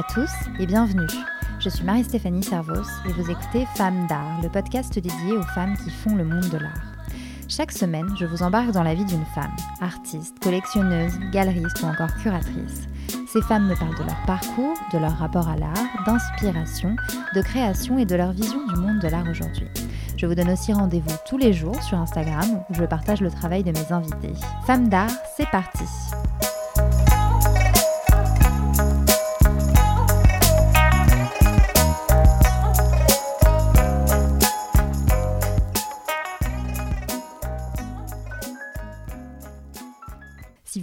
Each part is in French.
à tous et bienvenue. Je suis Marie-Stéphanie Servos et vous écoutez Femmes d'art, le podcast dédié aux femmes qui font le monde de l'art. Chaque semaine, je vous embarque dans la vie d'une femme, artiste, collectionneuse, galeriste ou encore curatrice. Ces femmes me parlent de leur parcours, de leur rapport à l'art, d'inspiration, de création et de leur vision du monde de l'art aujourd'hui. Je vous donne aussi rendez-vous tous les jours sur Instagram où je partage le travail de mes invités. Femmes d'art, c'est parti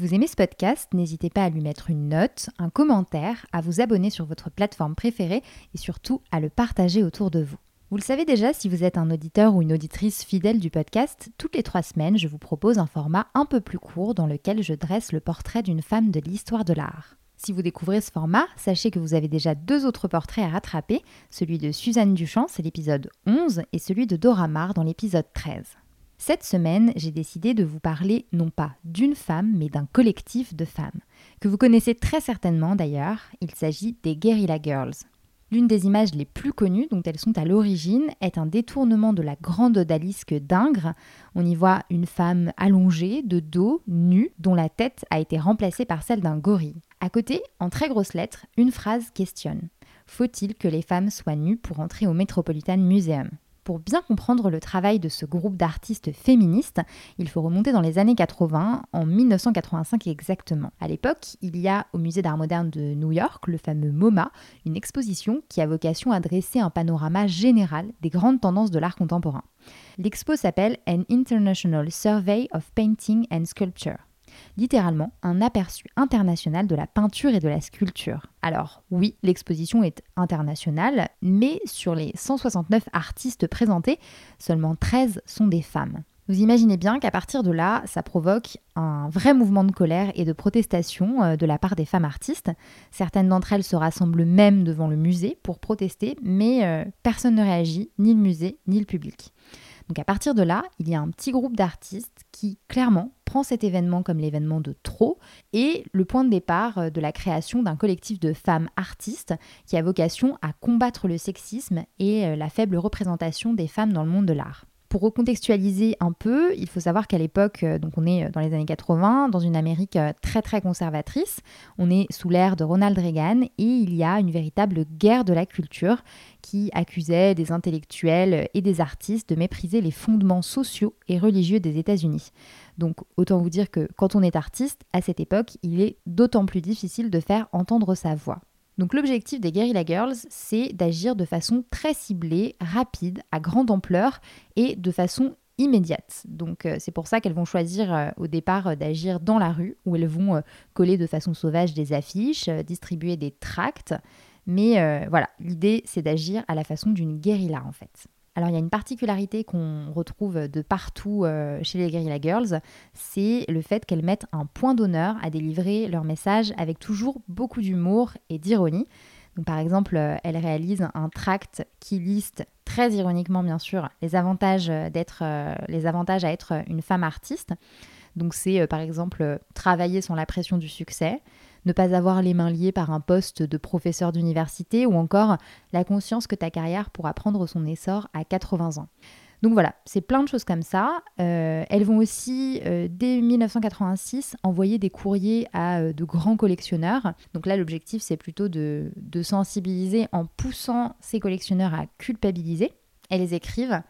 vous aimez ce podcast, n'hésitez pas à lui mettre une note, un commentaire, à vous abonner sur votre plateforme préférée et surtout à le partager autour de vous. Vous le savez déjà, si vous êtes un auditeur ou une auditrice fidèle du podcast, toutes les trois semaines, je vous propose un format un peu plus court dans lequel je dresse le portrait d'une femme de l'histoire de l'art. Si vous découvrez ce format, sachez que vous avez déjà deux autres portraits à rattraper, celui de Suzanne Duchamp, c'est l'épisode 11, et celui de Dora Maar dans l'épisode 13. Cette semaine, j'ai décidé de vous parler non pas d'une femme, mais d'un collectif de femmes, que vous connaissez très certainement d'ailleurs, il s'agit des Guerrilla Girls. L'une des images les plus connues dont elles sont à l'origine est un détournement de la grande odalisque d'Ingres. On y voit une femme allongée, de dos, nue, dont la tête a été remplacée par celle d'un gorille. À côté, en très grosses lettres, une phrase questionne. Faut-il que les femmes soient nues pour entrer au Metropolitan Museum? Pour bien comprendre le travail de ce groupe d'artistes féministes, il faut remonter dans les années 80, en 1985 exactement. À l'époque, il y a au Musée d'art moderne de New York, le fameux MoMA, une exposition qui a vocation à dresser un panorama général des grandes tendances de l'art contemporain. L'expo s'appelle An International Survey of Painting and Sculpture littéralement un aperçu international de la peinture et de la sculpture. Alors oui, l'exposition est internationale, mais sur les 169 artistes présentés, seulement 13 sont des femmes. Vous imaginez bien qu'à partir de là, ça provoque un vrai mouvement de colère et de protestation euh, de la part des femmes artistes. Certaines d'entre elles se rassemblent même devant le musée pour protester, mais euh, personne ne réagit, ni le musée, ni le public. Donc à partir de là, il y a un petit groupe d'artistes qui clairement prend cet événement comme l'événement de trop et le point de départ euh, de la création d'un collectif de femmes artistes qui a vocation à combattre le sexisme et euh, la faible représentation des femmes dans le monde de l'art. Pour recontextualiser un peu, il faut savoir qu'à l'époque, euh, donc on est dans les années 80, dans une Amérique très très conservatrice, on est sous l'ère de Ronald Reagan et il y a une véritable guerre de la culture qui accusait des intellectuels et des artistes de mépriser les fondements sociaux et religieux des États-Unis. Donc autant vous dire que quand on est artiste, à cette époque, il est d'autant plus difficile de faire entendre sa voix. Donc l'objectif des Guerrilla Girls, c'est d'agir de façon très ciblée, rapide, à grande ampleur et de façon immédiate. Donc euh, c'est pour ça qu'elles vont choisir euh, au départ euh, d'agir dans la rue, où elles vont coller de façon sauvage des affiches, distribuer des tracts. Mais voilà, l'idée c'est d'agir à la façon d'une guérilla en fait. Alors il y a une particularité qu'on retrouve de partout euh, chez les Guerrilla Girls, c'est le fait qu'elles mettent un point d'honneur à délivrer leur message avec toujours beaucoup d'humour et d'ironie. Par exemple, euh, elles réalisent un tract qui liste très ironiquement bien sûr les avantages euh, les avantages à être une femme artiste. Donc c'est par exemple travailler sans la pression du succès, ne pas avoir les mains liées par un poste de professeur d'université ou encore la conscience que ta carrière pourra prendre son essor à 80 ans. Donc voilà, c'est plein de choses comme ça. Euh, elles vont aussi, euh, dès 1986, envoyer des courriers à euh, de grands collectionneurs. Donc là, l'objectif, c'est plutôt de, de sensibiliser en poussant ces collectionneurs à culpabiliser. Elles écrivent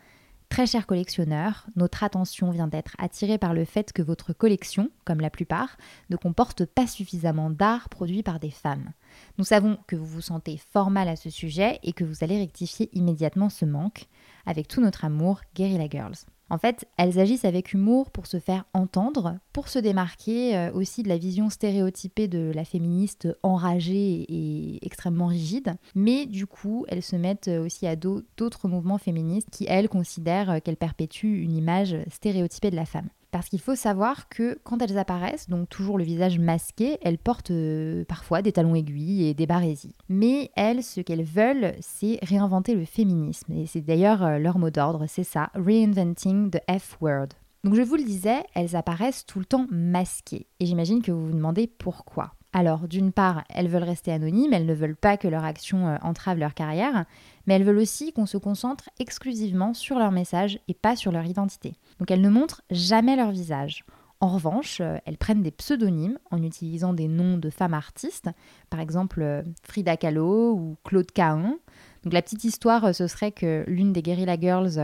Très cher collectionneur, notre attention vient d'être attirée par le fait que votre collection, comme la plupart, ne comporte pas suffisamment d'art produit par des femmes. Nous savons que vous vous sentez fort mal à ce sujet et que vous allez rectifier immédiatement ce manque. Avec tout notre amour, Guerrilla Girls. En fait, elles agissent avec humour pour se faire entendre, pour se démarquer euh, aussi de la vision stéréotypée de la féministe enragée et extrêmement rigide. Mais du coup, elles se mettent aussi à dos d'autres mouvements féministes qui, elles, considèrent qu'elles perpétuent une image stéréotypée de la femme. Parce qu'il faut savoir que quand elles apparaissent, donc toujours le visage masqué, elles portent euh, parfois des talons aiguilles et des barésies. Mais elles, ce qu'elles veulent, c'est réinventer le féminisme. Et c'est d'ailleurs euh, leur mot d'ordre, c'est ça, Reinventing the F-Word. Donc je vous le disais, elles apparaissent tout le temps masquées. Et j'imagine que vous vous demandez pourquoi. Alors, d'une part, elles veulent rester anonymes, elles ne veulent pas que leur action euh, entrave leur carrière, mais elles veulent aussi qu'on se concentre exclusivement sur leur message et pas sur leur identité. Donc elles ne montrent jamais leur visage. En revanche, euh, elles prennent des pseudonymes en utilisant des noms de femmes artistes, par exemple euh, Frida Kahlo ou Claude Cahin. Donc la petite histoire, ce serait que l'une des Guerrilla Girls,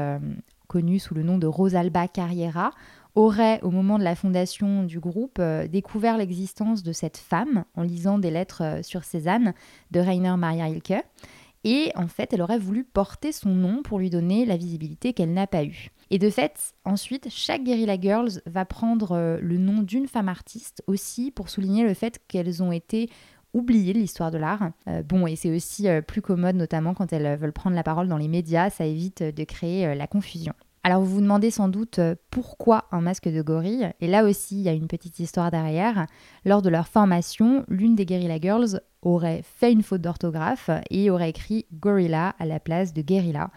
connue sous le nom de Rosalba Carriera, aurait, au moment de la fondation du groupe, découvert l'existence de cette femme en lisant des lettres sur Cézanne de Rainer Maria Rilke. Et en fait, elle aurait voulu porter son nom pour lui donner la visibilité qu'elle n'a pas eue. Et de fait, ensuite, chaque Guerrilla Girls va prendre euh, le nom d'une femme artiste aussi pour souligner le fait qu'elles ont été oubliées de l'histoire de l'art. Euh, bon, et c'est aussi euh, plus commode, notamment quand elles veulent prendre la parole dans les médias, ça évite de créer la confusion. Alors vous vous demandez sans doute pourquoi un masque de gorille, et là aussi il y a une petite histoire derrière. Lors de leur formation, l'une des Guerrilla Girls aurait fait une faute d'orthographe et aurait écrit Gorilla à la place de Guerrilla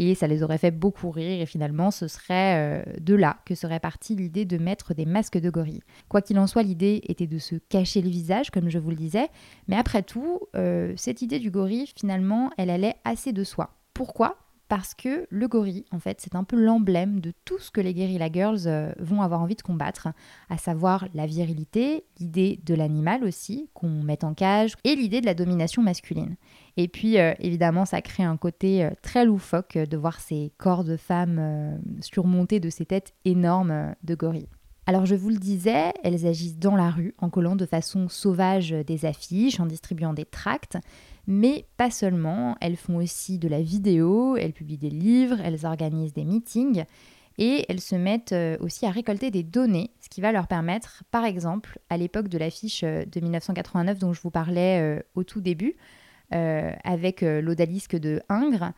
et ça les aurait fait beaucoup rire et finalement ce serait euh, de là que serait partie l'idée de mettre des masques de gorille. Quoi qu'il en soit, l'idée était de se cacher le visage comme je vous le disais, mais après tout, euh, cette idée du gorille finalement, elle allait assez de soi. Pourquoi? Parce que le gorille, en fait, c'est un peu l'emblème de tout ce que les guerrilla girls euh, vont avoir envie de combattre, à savoir la virilité, l'idée de l'animal aussi, qu'on met en cage, et l'idée de la domination masculine. Et puis, euh, évidemment, ça crée un côté euh, très loufoque de voir ces corps de femmes surmontés de ces têtes énormes de gorilles. Alors je vous le disais, elles agissent dans la rue en collant de façon sauvage des affiches, en distribuant des tracts, mais pas seulement, elles font aussi de la vidéo, elles publient des livres, elles organisent des meetings et elles se mettent euh, aussi à récolter des données, ce qui va leur permettre, par exemple, à l'époque de l'affiche euh, de 1989 dont je vous parlais euh, au tout début, avec l'odalisque de Ingres,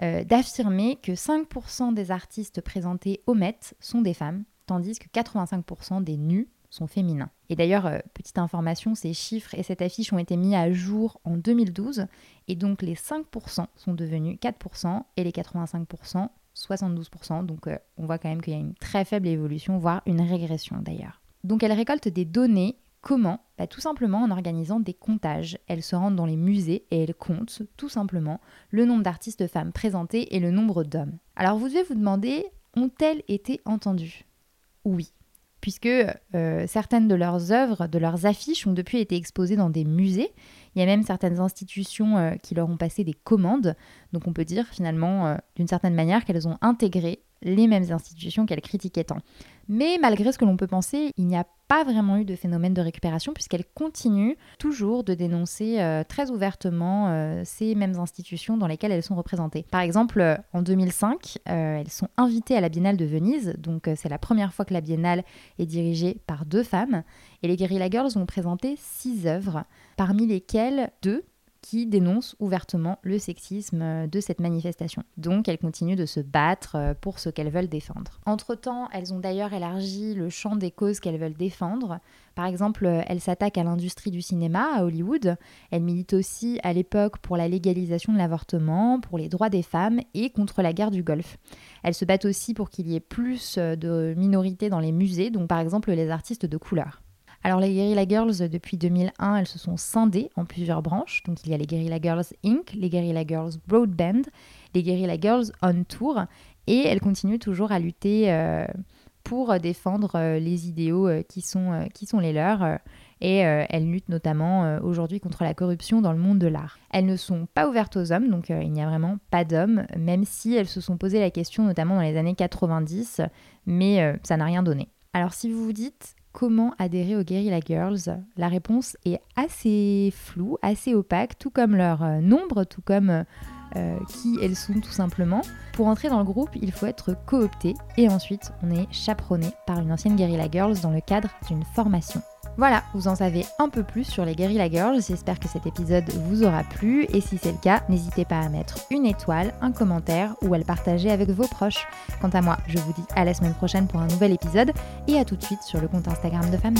d'affirmer que 5% des artistes présentés au Met sont des femmes, tandis que 85% des nus sont féminins. Et d'ailleurs, euh, petite information, ces chiffres et cette affiche ont été mis à jour en 2012, et donc les 5% sont devenus 4% et les 85% 72%. Donc euh, on voit quand même qu'il y a une très faible évolution, voire une régression d'ailleurs. Donc elles récoltent des données. Comment? Bah, Tout simplement en organisant des comptages. Elles se rendent dans les musées et elles comptent tout simplement le nombre d'artistes femmes présentés et le nombre d'hommes. Alors vous devez vous demander, ont-elles été entendues? Oui, puisque euh, certaines de leurs œuvres, de leurs affiches ont depuis été exposées dans des musées. Il y a même certaines institutions euh, qui leur ont passé des commandes. Donc on peut dire finalement, euh, d'une certaine manière, qu'elles ont intégré les mêmes institutions qu'elles critiquaient tant. Mais malgré ce que l'on peut penser, il n'y a pas vraiment eu de phénomène de récupération puisqu'elles continuent toujours de dénoncer euh, très ouvertement euh, ces mêmes institutions dans lesquelles elles sont représentées. Par exemple, euh, en 2005, elles sont invitées à la Biennale de Venise, donc c'est la première fois que la Biennale est dirigée par deux femmes, et les Guerrilla Girls ont présenté six œuvres, parmi lesquelles deux qui dénoncent ouvertement le sexisme euh, de cette manifestation. Donc elles continuent de se battre euh, pour ce qu'elles veulent défendre. Entre-temps, elles ont d'ailleurs élargi le champ des causes qu'elles veulent défendre. Par exemple, euh, elles s'attaquent à l'industrie du cinéma à Hollywood. Elles militent aussi à l'époque pour la légalisation de l'avortement, pour les droits des femmes et contre la guerre du Golfe. Elles se battent aussi pour qu'il y ait plus de minorités dans les musées, donc par exemple les artistes de couleur. Alors les Guerrilla Girls, depuis 2001, elles se sont scindées en plusieurs branches. Donc il y a les Guerrilla Girls Inc., les Guerrilla Girls Broadband, les Guerrilla Girls On Tour, et elles continuent toujours à lutter euh, pour défendre euh, les idéaux euh, qui, sont, qui sont les leurs. Et elles luttent notamment aujourd'hui contre la corruption dans le monde de l'art. Elles ne sont pas ouvertes aux hommes, donc il n'y a vraiment pas d'hommes, même si elles se sont posé la question notamment dans les années 90, mais ça n'a rien donné. Alors si vous vous dites comment adhérer aux Guerrilla Girls La réponse est assez floue, assez opaque, tout comme leur euh, nombre, tout comme euh, euh, qui elles sont tout simplement. Pour entrer dans le groupe, il faut être coopté et ensuite on est chaperonné par une ancienne Guerrilla Girls dans le cadre d'une formation. Voilà, vous en savez un peu plus sur les Guerrilla Girls. J'espère que cet épisode vous aura plu. Et si c'est le cas, n'hésitez pas à mettre une étoile, un commentaire ou à le partager avec vos proches. Quant à moi, je vous dis à la semaine prochaine pour un nouvel épisode et à tout de suite sur le compte Instagram de Femmes.